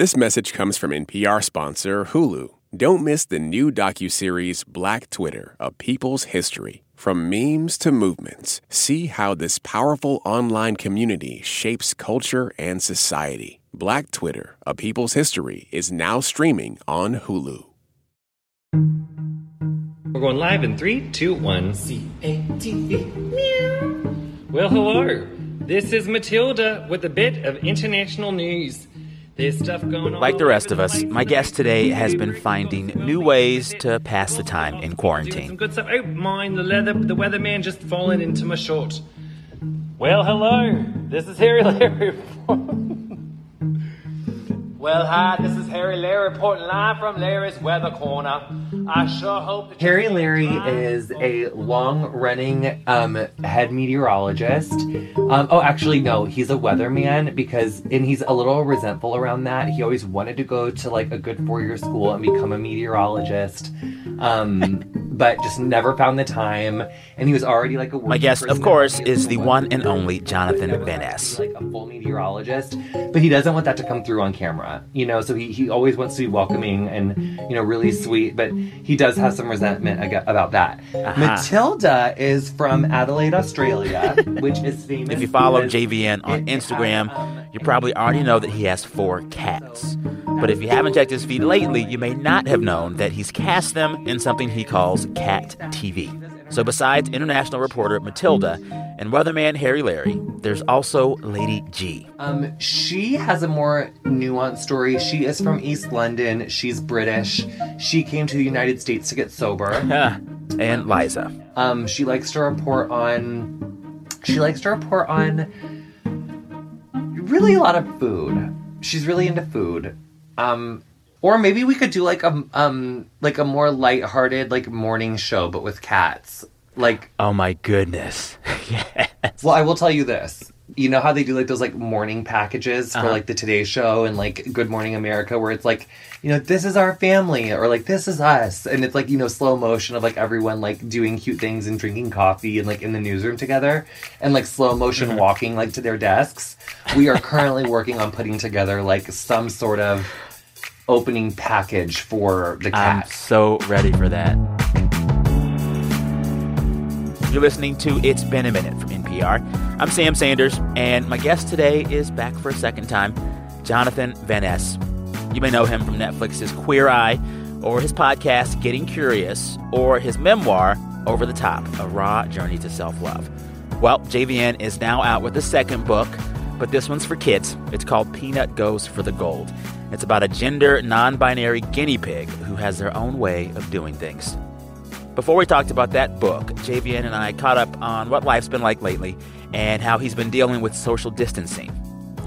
This message comes from NPR sponsor Hulu. Don't miss the new docuseries Black Twitter, A People's History. From memes to movements, see how this powerful online community shapes culture and society. Black Twitter, A People's History is now streaming on Hulu. We're going live in three, two, one. C A T V. Meow. Well, hello. This is Matilda with a bit of international news. There's stuff going on. Like the rest of us, my guest today has been finding new ways to pass the time in Doing some quarantine. good stuff. Oh, mine, the leather, the weatherman just fallen into my short. Well, hello. This is Harry Larry. well, hi. This is Harry Larry reporting live from Larry's Weather Corner. I sure hope that Harry Larry is a long-running um, head meteorologist. Um, oh, actually, no, he's a weatherman because, and he's a little resentful around that. He always wanted to go to like a good four-year school and become a meteorologist, um, but just never found the time. And he was already like a My guest, of course, is the one and only Jonathan Van Ness. like a full meteorologist, but he doesn't want that to come through on camera. You know, so he, he always wants to be welcoming and you know really sweet, but he does have some resentment ag- about that. Matilda is from Adelaide, Australia, which is famous. If you follow JVN on has, Instagram, um, you probably already know that he has four cats. But if you haven't checked his feed lately, you may not have known that he's cast them in something he calls Cat TV. So besides international reporter Matilda and weatherman Harry Larry, there's also Lady G. Um, she has a more nuanced story. She is from East London. She's British. She came to the United States to get sober. and Liza. Um, she likes to report on. She likes to report on really a lot of food. She's really into food. Um, or maybe we could do like a um like a more lighthearted like morning show, but with cats. Like, Oh my goodness. yes. well, I will tell you this. You know how they do like those like morning packages for Uh-huh. like the Today Show and like Good Morning America, where it's like, you know, this is our family or like this is us, and it's like you know slow motion of like everyone like doing cute things and drinking coffee and like in the newsroom together, and like slow motion Mm-hmm. walking like to their desks. We are currently working on putting together like some sort of opening package for the I'm cat. so ready for that. You're listening to It's Been a Minute from NPR. I'm Sam Sanders, and my guest today is back for a second time, Jonathan Van Ness. You may know him from Netflix's Queer Eye, or his podcast, Getting Curious, or his memoir, Over the Top A Raw Journey to Self Love. Well, JVN is now out with the second book, but this one's for kids. It's called Peanut Goes for the Gold. It's about a gender non binary guinea pig who has their own way of doing things. Before we talked about that book, JVN and I caught up on what life's been like lately and how he's been dealing with social distancing,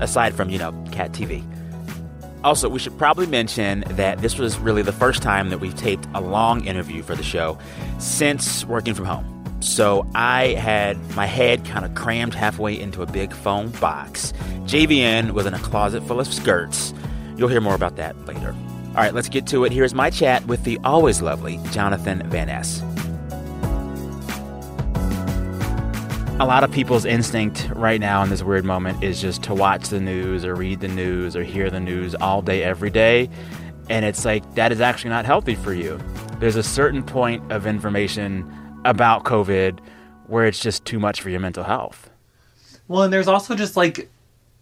aside from, you know, Cat TV. Also, we should probably mention that this was really the first time that we've taped a long interview for the show since working from home. So I had my head kind of crammed halfway into a big foam box. JVN was in a closet full of skirts. You'll hear more about that later. All right, let's get to it. Here's my chat with the always lovely Jonathan Van Ness. A lot of people's instinct right now in this weird moment is just to watch the news or read the news or hear the news all day, every day. And it's like, that is actually not healthy for you. There's a certain point of information about COVID where it's just too much for your mental health. Well, and there's also just like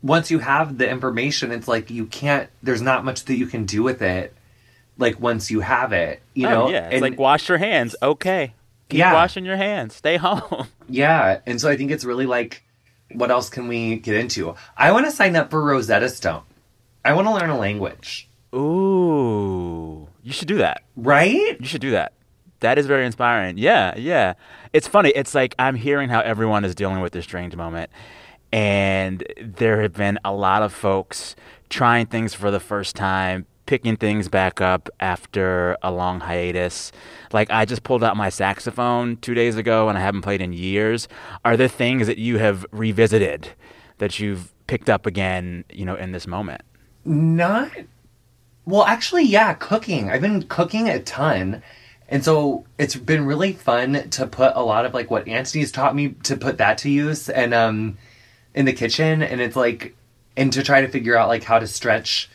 once you have the information, it's like you can't. There's not much that you can do with it. Like once you have it, you oh, know. oh, yeah. It's and, like, wash your hands. Okay. Keep Yeah. washing your hands. Stay home. yeah, and so I think it's really like, what else can we get into? I want to sign up for Rosetta Stone. I want to learn a language. Ooh. You should do that. Right? You should do that. That is very inspiring. Yeah, yeah. It's funny. It's like I'm hearing how everyone is dealing with this strange moment. And there have been a lot of folks trying things for the first time, picking things back up after a long hiatus. Like I just pulled out my saxophone two days ago and I haven't played in years. Are there things that you have revisited that you've picked up again, you know, in this moment? Not. Well, actually, yeah, cooking. I've been cooking a ton. And so it's been really fun to put a lot of like what Antoni's taught me to put that to use and um in the kitchen and it's like and to try to figure out like how to stretch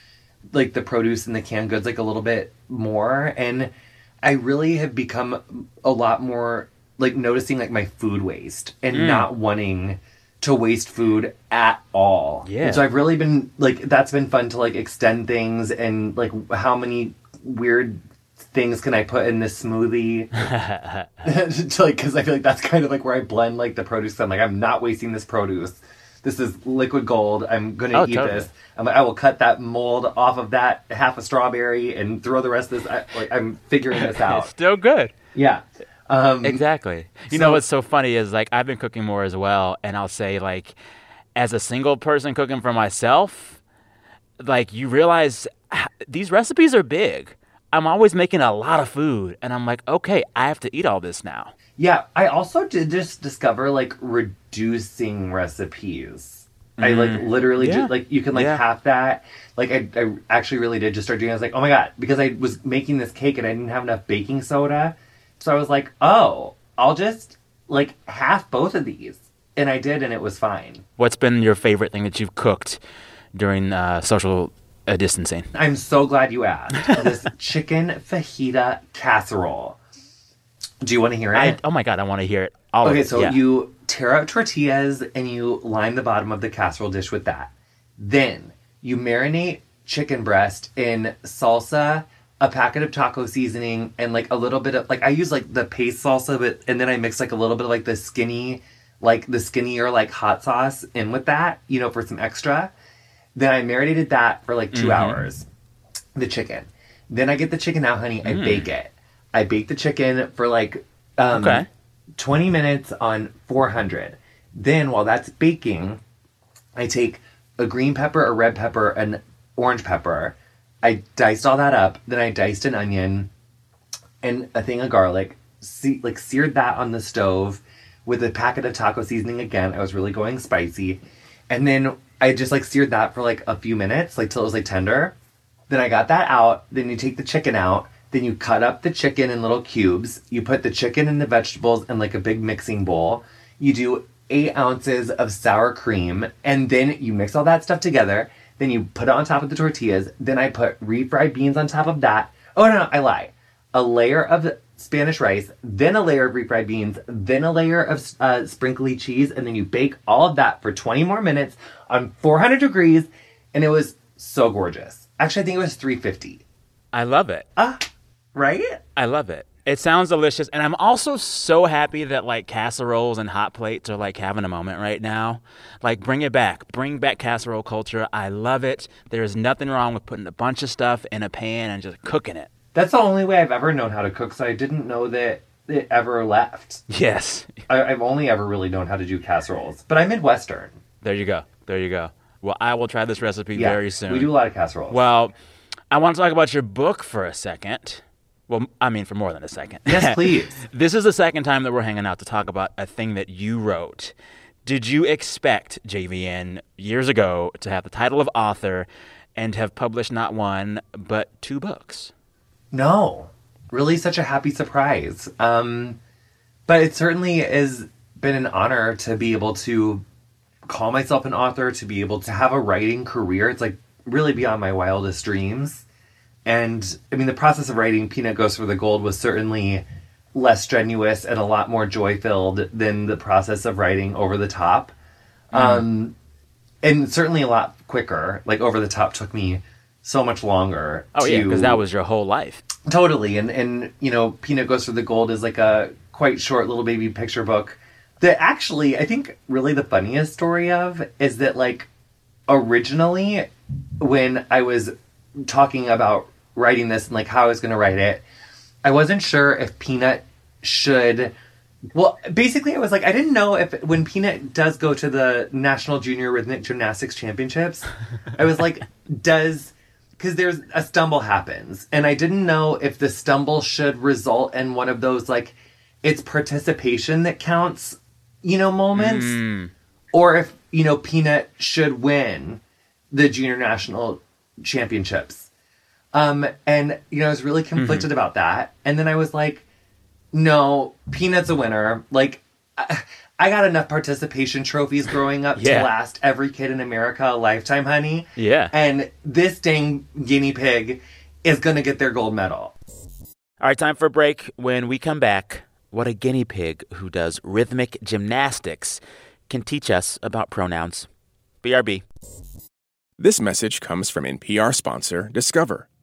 like the produce and the canned goods like a little bit more and I really have become a lot more like noticing like my food waste and Mm. not wanting to waste food at all. Yeah. And so I've really been like that's been fun to like extend things and like how many weird things can I put in this smoothie? to, like because I feel like that's kind of like where I blend like the produce. I'm like I'm not wasting this produce. This is liquid gold. I'm gonna Oh, eat totally. this. I'm like, I will cut that mold off of that half a strawberry and throw the rest of this. I, like I'm figuring this out. It's still good. Yeah. Um, Exactly. You So- know what's so funny is like I've been cooking more as well, and I'll say like, as a single person cooking for myself, like you realize these recipes are big. I'm always making a lot of food, and I'm like, okay, I have to eat all this now. Yeah, I also did just discover like reducing recipes. I like literally Mm. Yeah. ju- like you can like Yeah. half that. Like I, I actually really did just start doing. I was like, oh my god, because I was making this cake and I didn't have enough baking soda, so I was like, oh, I'll just like half both of these, and I did, and it was fine. What's been your favorite thing that you've cooked during uh, social uh, distancing? I'm so glad you asked. this chicken fajita casserole. Do you want to hear it? I, oh my god, I want to hear it. All Okay, it. so yeah. you tear out tortillas and you line the bottom of the casserole dish with that. Then you marinate chicken breast in salsa, a packet of taco seasoning, and like a little bit of like I use like the paste salsa, but and then I mix like a little bit of like the skinny, like the skinnier like hot sauce in with that, you know, for some extra. Then I marinated that for like 2 mm-hmm. hours. The chicken. Then I get the chicken out, honey. I mm. bake it. I bake the chicken for like um, Okay. 20 minutes on 400. Then while that's baking, I take a green pepper, a red pepper, an orange pepper. I diced all that up. Then I diced an onion and a thing of garlic. Like seared that on the stove with a packet of taco seasoning again. I was really going spicy. And then I just like seared that for like a few minutes, like till it was like tender. Then I got that out. Then you take the chicken out. Then you cut up the chicken in little cubes. You put the chicken and the vegetables in like a big mixing bowl. You do eight ounces of sour cream. And then you mix all that stuff together. Then you put it on top of the tortillas. Then I put refried beans on top of that. Oh, no, I lie. A layer of Spanish rice, then a layer of refried beans, then a layer of uh, sprinkly cheese. And then you bake all of that for 20 more minutes on 400 degrees. And it was so gorgeous. Actually, I think it was 350. I love it. Ah, right? I love it. It sounds delicious, and I'm also so happy that like casseroles and hot plates are like having a moment right now. Like, bring it back, bring back casserole culture. I love it. There's nothing wrong with putting a bunch of stuff in a pan and just cooking it. That's the only way I've ever known how to cook, so I didn't know that it ever left. Yes, I, I've only ever really known how to do casseroles, but I'm Midwestern. there you go, there you go. Well, I will try this recipe Yeah, very soon. We do a lot of casseroles. Well, I want to talk about your book for a second. Well, I mean, for more than a second. yes, please. This is the second time that we're hanging out to talk about a thing that you wrote. Did you expect JVN years ago to have the title of author and have published not one, but two books? No, really such a happy surprise. Um, but it certainly has been an honor to be able to call myself an author, to be able to have a writing career. It's like really beyond my wildest dreams. And I mean, the process of writing Peanut Goes for the Gold was certainly less strenuous and a lot more joy filled than the process of writing Over the Top. Um, and certainly a lot quicker. Like Over the Top took me so much longer. Oh, yeah, because that was your whole life. Totally, and and you know, Peanut Goes for the Gold is like a quite short little baby picture book that actually I think really the funniest story of is that like originally when I was talking about writing this and like how I was going to write it, I wasn't sure if Peanut should. Well, basically, I was like, I didn't know if when Peanut does go to the National Junior Rhythmic Gymnastics Championships, I was like, does because there's a stumble happens, and I didn't know if the stumble should result in one of those like it's participation that counts, you know, moments, mm. or if you know Peanut should win the Junior National Championships. Um, and you know, I was really conflicted about that, and then I was like, no, Peanut's a winner. Like, I, I got enough participation trophies growing up Yeah. to last every kid in America a lifetime, honey. Yeah. And this dang guinea pig is gonna get their gold medal. All right, time for a break. When we come back, what a guinea pig who does rhythmic gymnastics can teach us about pronouns. BRB. This message comes from NPR sponsor Discover.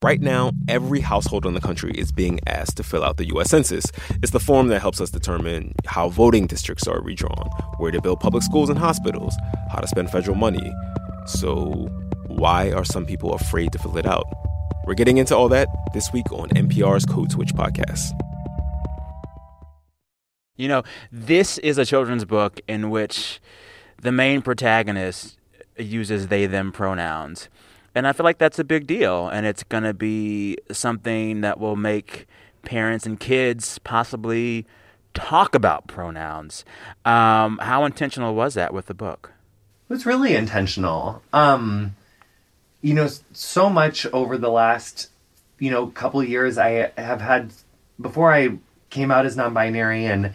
Right now, every household in the country is being asked to fill out the U.S. Census. It's the form that helps us determine how voting districts are redrawn, where to build public schools and hospitals, how to spend federal money. So, why are some people afraid to fill it out? We're getting into all that this week on NPR's Code Switch podcast. You know, this is a children's book in which the main protagonist uses they them pronouns. And I feel like that's a big deal. And it's going to be something that will make parents and kids possibly talk about pronouns. Um, how intentional was that with the book? It was really intentional. Um, you know, so much over the last, you know, couple years, I have had before I came out as non-binary and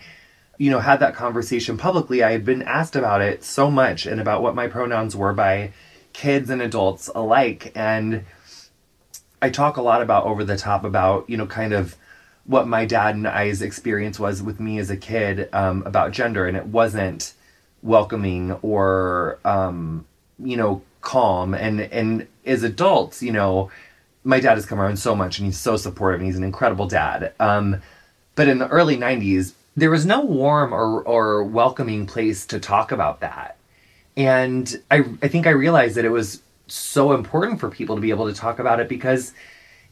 you know had that conversation publicly. I had been asked about it so much and about what my pronouns were by kids and adults alike, and I talk a lot about over the top about you know kind of what my dad and I's experience was with me as a kid um, about gender, and it wasn't welcoming or um, you know calm. And and as adults, you know, my dad has come around so much, and he's so supportive, and he's an incredible dad. Um, but in the early '90s, there was no warm or or welcoming place to talk about that. And I I think I realized that it was so important for people to be able to talk about it because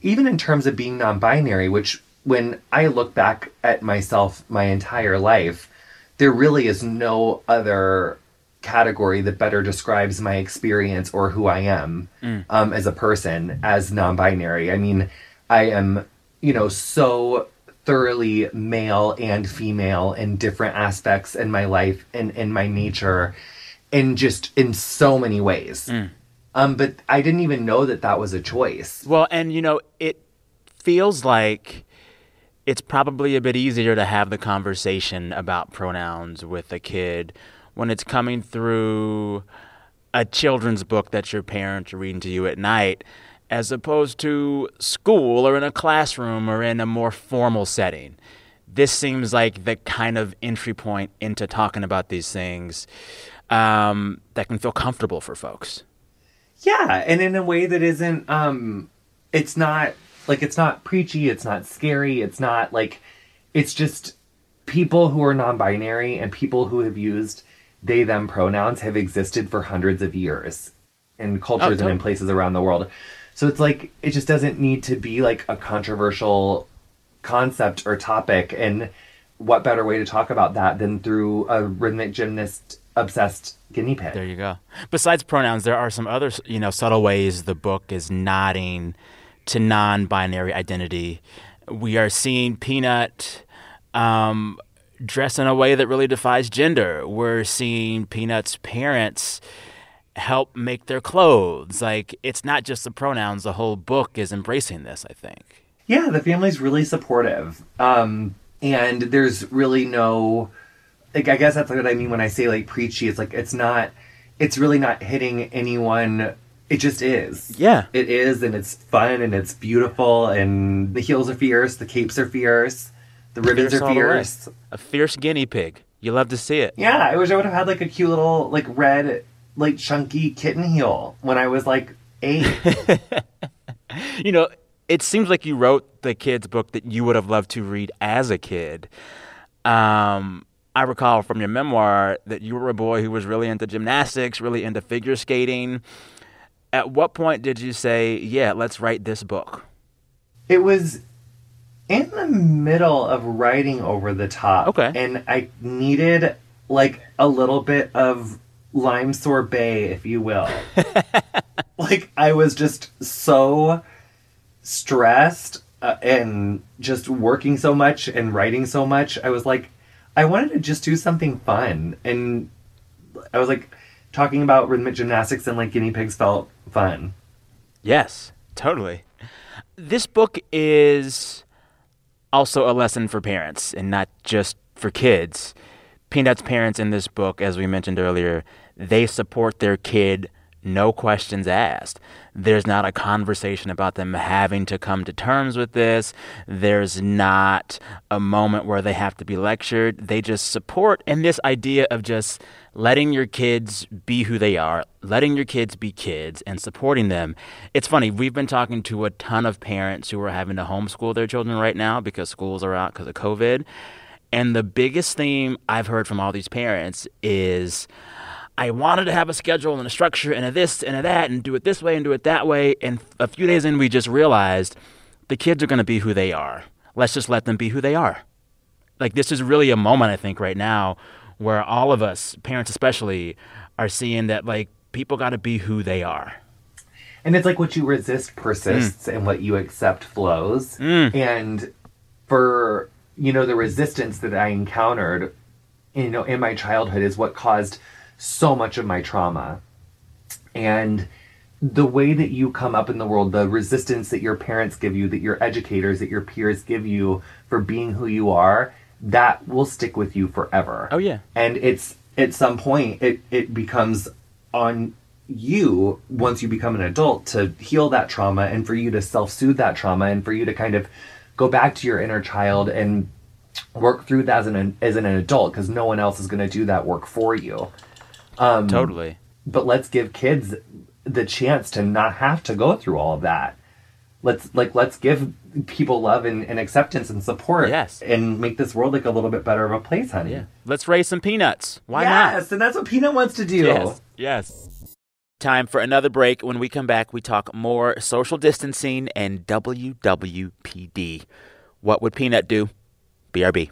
even in terms of being non-binary, which when I look back at myself my entire life, there really is no other category that better describes my experience or who I am um, as a person as non-binary. I mean, I am, you know, so thoroughly male and female in different aspects in my life and in my nature, in just in so many ways. Um, but I didn't even know that that was a choice. Well, and you know, it feels like it's probably a bit easier to have the conversation about pronouns with a kid when it's coming through a children's book that your parents are reading to you at night as opposed to school or in a classroom or in a more formal setting. This seems like the kind of entry point into talking about these things um, that can feel comfortable for folks. Yeah, and in a way that isn't um it's not like it's not preachy, it's not scary, it's not like it's just people who are non-binary and people who have used they them pronouns have existed for hundreds of years in cultures and in places around the world. So it's like it just doesn't need to be like a controversial concept or topic and what better way to talk about that than through a rhythmic gymnast obsessed guinea pig. There you go. Besides pronouns, there are some other, you know, subtle ways the book is nodding to non-binary identity. We are seeing Peanut um, dress in a way that really defies gender. We're seeing Peanut's parents help make their clothes. Like it's not just the pronouns; the whole book is embracing this. I think. Yeah, the family's really supportive. Um, and there's really no like I guess that's what I mean when I say like preachy. It's like it's not it's really not hitting anyone. It just is. Yeah. It is and it's fun and it's beautiful and the heels are fierce, the capes are fierce, the ribbons Fierce are all the way. fierce. A fierce guinea pig. You love to see it. Yeah, I wish I would have had like a cute little like red like chunky kitten heel when I was like eight. You know, it seems like you wrote the kids' book that you would have loved to read as a kid. Um, I recall from your memoir that you were a boy who was really into gymnastics, really into figure skating. At what point did you say, "Yeah, let's write this book"? it was in the middle of writing over the top. Okay. And I needed like a little bit of lime sorbet, if you will. like I was just so stressed uh, and just working so much and writing so much. I was like, I wanted to just do something fun. And I was like, talking about rhythmic gymnastics and like guinea pigs felt fun. Yes, totally. This book is also a lesson for parents and not just for kids. Peanut's parents in this book, as we mentioned earlier, they support their kid no questions asked. There's not a conversation about them having to come to terms with this. There's not a moment where they have to be lectured. They just support and this idea of just letting your kids be who they are, letting your kids be kids and supporting them. It's funny, we've been talking to a ton of parents who are having to homeschool their children right now because schools are out because of COVID. And the biggest theme I've heard from all these parents is I wanted to have a schedule and a structure and a this and a that and do it this way and do it that way. And a few days in, we just realized the kids are going to be who they are. Let's just let them be who they are. Like, this is really a moment, I think, right now where all of us, parents especially, are seeing that, like, people got to be who they are. And it's like what you resist persists mm. and what you accept flows. Mm. And for, you know, the resistance that I encountered, you know, in my childhood is what caused so much of my trauma. And the way that you come up in the world, the resistance that your parents give you, that your educators, that your peers give you for being who you are, that will stick with you forever. Oh yeah. And it's at some point it it becomes on you once you become an adult to heal that trauma and for you to self-soothe that trauma and for you to kind of go back to your inner child and work through that as an as an adult because no one else is going to do that work for you. Um, totally. But let's give kids the chance to not have to go through all of that. Let's like let's give people love and, and acceptance and support. Yes. And make this world like a little bit better of a place, honey. Yeah. Let's raise some peanuts. Why yes, not? Yes, and that's what Peanut wants to do. Yes. Yes. Time for another break. When we come back, we talk more social distancing and WWPD. What would Peanut do? BRB.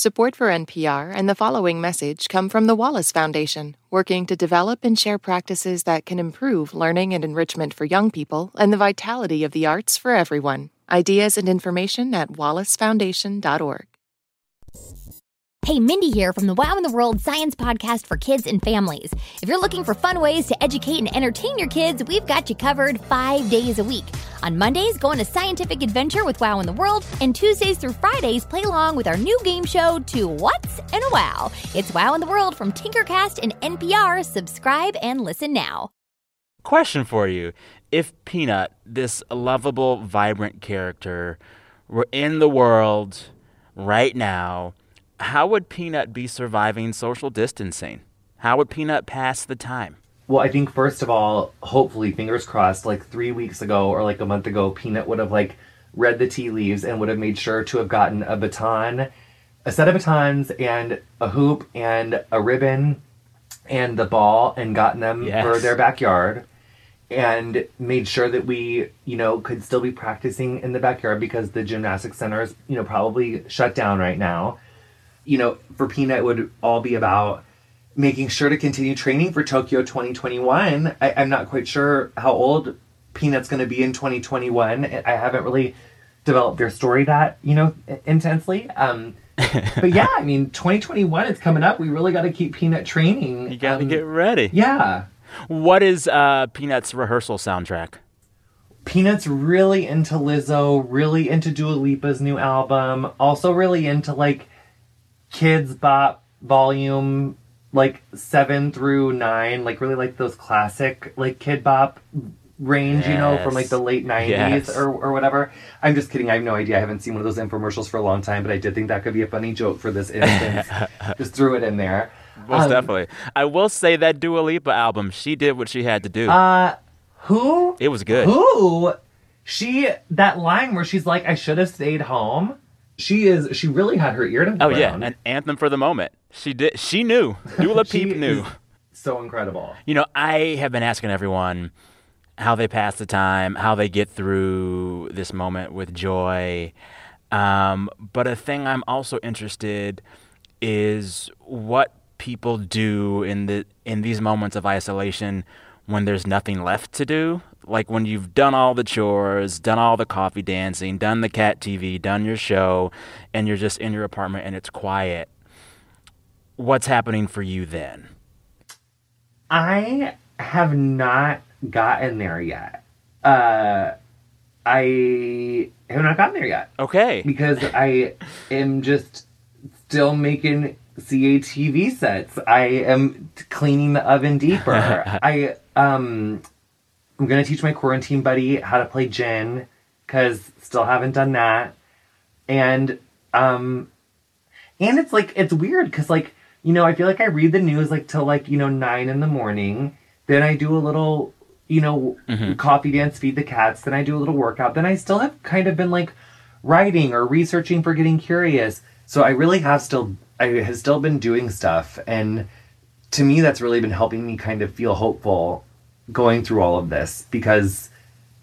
Support for NPR and the following message come from the Wallace Foundation, working to develop and share practices that can improve learning and enrichment for young people and the vitality of the arts for everyone. Ideas and information at wallacefoundation.org. Hey, Mindy here from the Wow in the World Science Podcast for Kids and Families. If you're looking for fun ways to educate and entertain your kids, we've got you covered five days a week. On Mondays, go on a scientific adventure with Wow in the World, and Tuesdays through Fridays, play along with our new game show, Two Whats and a Wow. It's Wow in the World from Tinkercast and NPR. Subscribe and listen now. Question for you. If Peanut, this lovable, vibrant character, were in the world right now, how would Peanut be surviving social distancing? How would Peanut pass the time? Well, I think first of all, hopefully, fingers crossed, like three weeks ago or like a month ago, Peanut would have like read the tea leaves and would have made sure to have gotten a baton, a set of batons, and a hoop and a ribbon and the ball and gotten them yes. for their backyard and made sure that we, you know, could still be practicing in the backyard because the gymnastics center is, you know, probably shut down right now you know, for Peanut it would all be about making sure to continue training for Tokyo 2021. I, am not quite sure how old Peanut's going to be in 2021. I haven't really developed their story that, you know, intensely. Um, but yeah, I mean, 2021 is coming up. We really got to keep Peanut training. You got to um, get ready. Yeah. What is uh, Peanut's rehearsal soundtrack? Peanut's really into Lizzo, really into Dua Lipa's new album, also really into like Kidz Bop volume like seven through nine, like really like those classic like Kid Bop range, yes. you know, from like the late nineties yes. or, or whatever. I'm just kidding. I have no idea. I haven't seen one of those infomercials for a long time, but I did think that could be a funny joke for this instance. just threw it in there. Most Um, definitely. I will say that Dua Lipa album, she did what she had to do. Uh, who? it was good. Who? She that line where she's like, "I should have stayed home." She is. She really had her ear to the Oh yeah, an anthem for the moment. She did. She knew. Dua She Peep knew. is So incredible. You know, I have been asking everyone how they pass the time, how they get through this moment with joy. Um, but a thing I'm also interested is what people do in the in these moments of isolation when there's nothing left to do. Like when you've done all the chores, done all the coffee dancing, done the cat TV, done your show, and you're just in your apartment and it's quiet. What's happening for you then? I have not gotten there yet. Uh, I have not gotten there yet Okay. because I am just still making CATV sets. I am cleaning the oven deeper. I um, I'm gonna teach my quarantine buddy how to play gin because still haven't done that. And um, and it's like it's weird because like you know I feel like I read the news like till like you know nine in the morning. Then I do a little you know coffee dance, feed the cats. Then I do a little workout. Then I still have kind of been like writing or researching for getting curious. So I really have still I have still been doing stuff and to me that's really been helping me kind of feel hopeful going through all of this because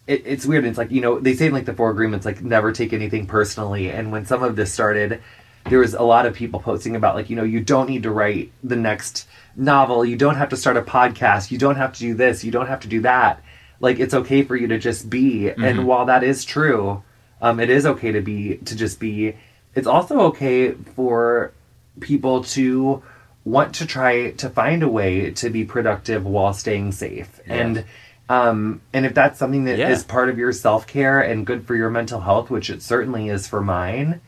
it, it's weird. It's like, you know, they say in like the four agreements, like never take anything personally. And when some of this started, there was a lot of people posting about like, you know, you don't need to write the next novel. You don't have to start a podcast. You don't have to do this. You don't have to do that. Like it's okay for you to just be. And while that is true, um, it is okay to be to just be. It's also okay for people to want to try to find a way to be productive while staying safe. And um, and if that's something that is Yeah. part of your self care and good for your mental health, which it certainly is for mine,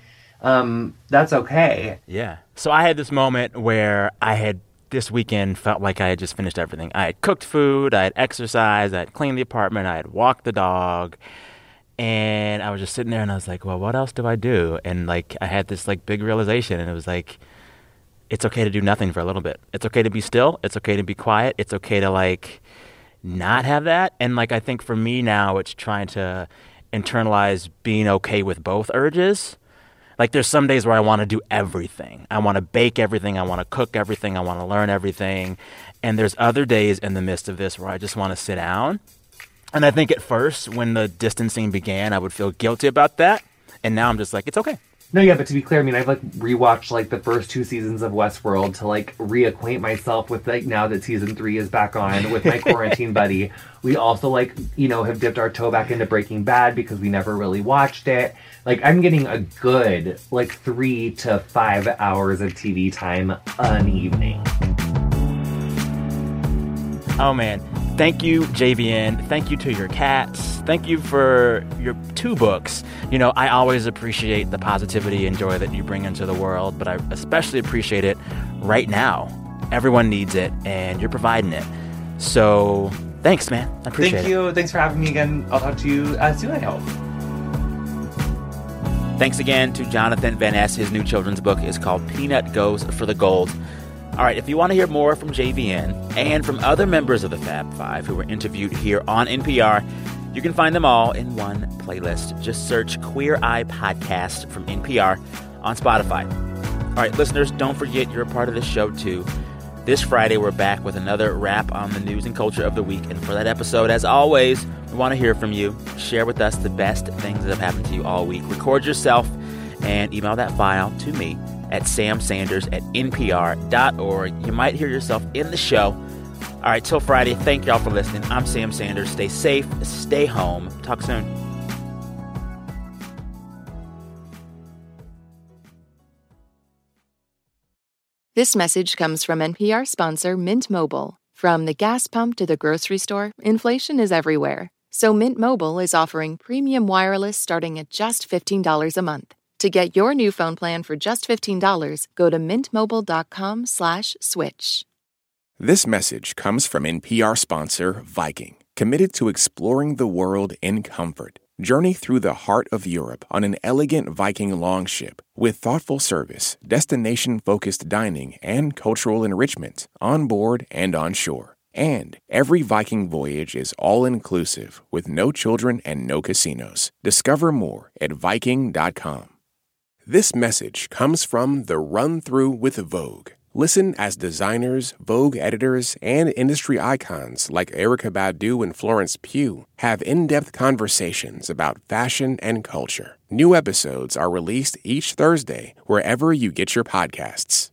um, that's okay. Yeah. So I had this moment where I had this weekend felt like I had just finished everything. I had cooked food, I had exercised, I had cleaned the apartment, I had walked the dog. And I was just sitting there and I was like, well, what else do I do? And like I had this like big realization and it was like it's okay to do nothing for a little bit. It's okay to be still, it's okay to be quiet, it's okay to like not have that. And like I think for me now it's trying to internalize being okay with both urges. Like there's some days where I want to do everything. I want to bake everything, I want to cook everything, I want to learn everything. And there's other days in the midst of this where I just want to sit down. And I think at first when the distancing began, I would feel guilty about that. And now I'm just like, it's okay. No, yeah, but to be clear, I mean, I've like rewatched like the first two seasons of Westworld to like reacquaint myself with like now that season three is back on with my quarantine buddy. We also like you know have dipped our toe back into Breaking Bad because we never really watched it. Like I'm getting a good like three to five hours of TV time an evening. Oh man, thank you, JVN. Thank you to your cats. Thank you for your two books. You know, I always appreciate the positivity and joy that you bring into the world, but I especially appreciate it right now. Everyone needs it, and you're providing it. So, thanks, man. I appreciate Thank it. Thank you. Thanks for having me again. I'll talk to you uh, soon. I hope. Thanks again to Jonathan Van Ness. His new children's book is called Peanut Goes for the Gold. All right, if you want to hear more from JVN and from other members of the Fab Five who were interviewed here on NPR, you can find them all in one playlist. Just search Queer Eye Podcast from NPR on Spotify. All right, listeners, don't forget you're a part of this show too. This Friday, we're back with another wrap on the news and culture of the week. And for that episode, as always, we want to hear from you. Share with us the best things that have happened to you all week. Record yourself and email that file to me at samsanders at npr.org. You might hear yourself in the show. All right, till Friday, thank y'all for listening. I'm Sam Sanders. Stay safe, stay home. Talk soon. This message comes from NPR sponsor Mint Mobile. From the gas pump to the grocery store, inflation is everywhere. So Mint Mobile is offering premium wireless starting at just $15 a month. To get your new phone plan for just $15, go to mintmobile.com slash switch. This message comes from NPR sponsor Viking, committed to exploring the world in comfort. Journey through the heart of Europe on an elegant Viking longship with thoughtful service, destination focused dining, and cultural enrichment on board and on shore. And every Viking voyage is all inclusive with no children and no casinos. Discover more at Viking.com. This message comes from the Run Through with Vogue. Listen as designers, Vogue editors, and industry icons like Erykah Badu and Florence Pugh have in depth conversations about fashion and culture. New episodes are released each Thursday wherever you get your podcasts.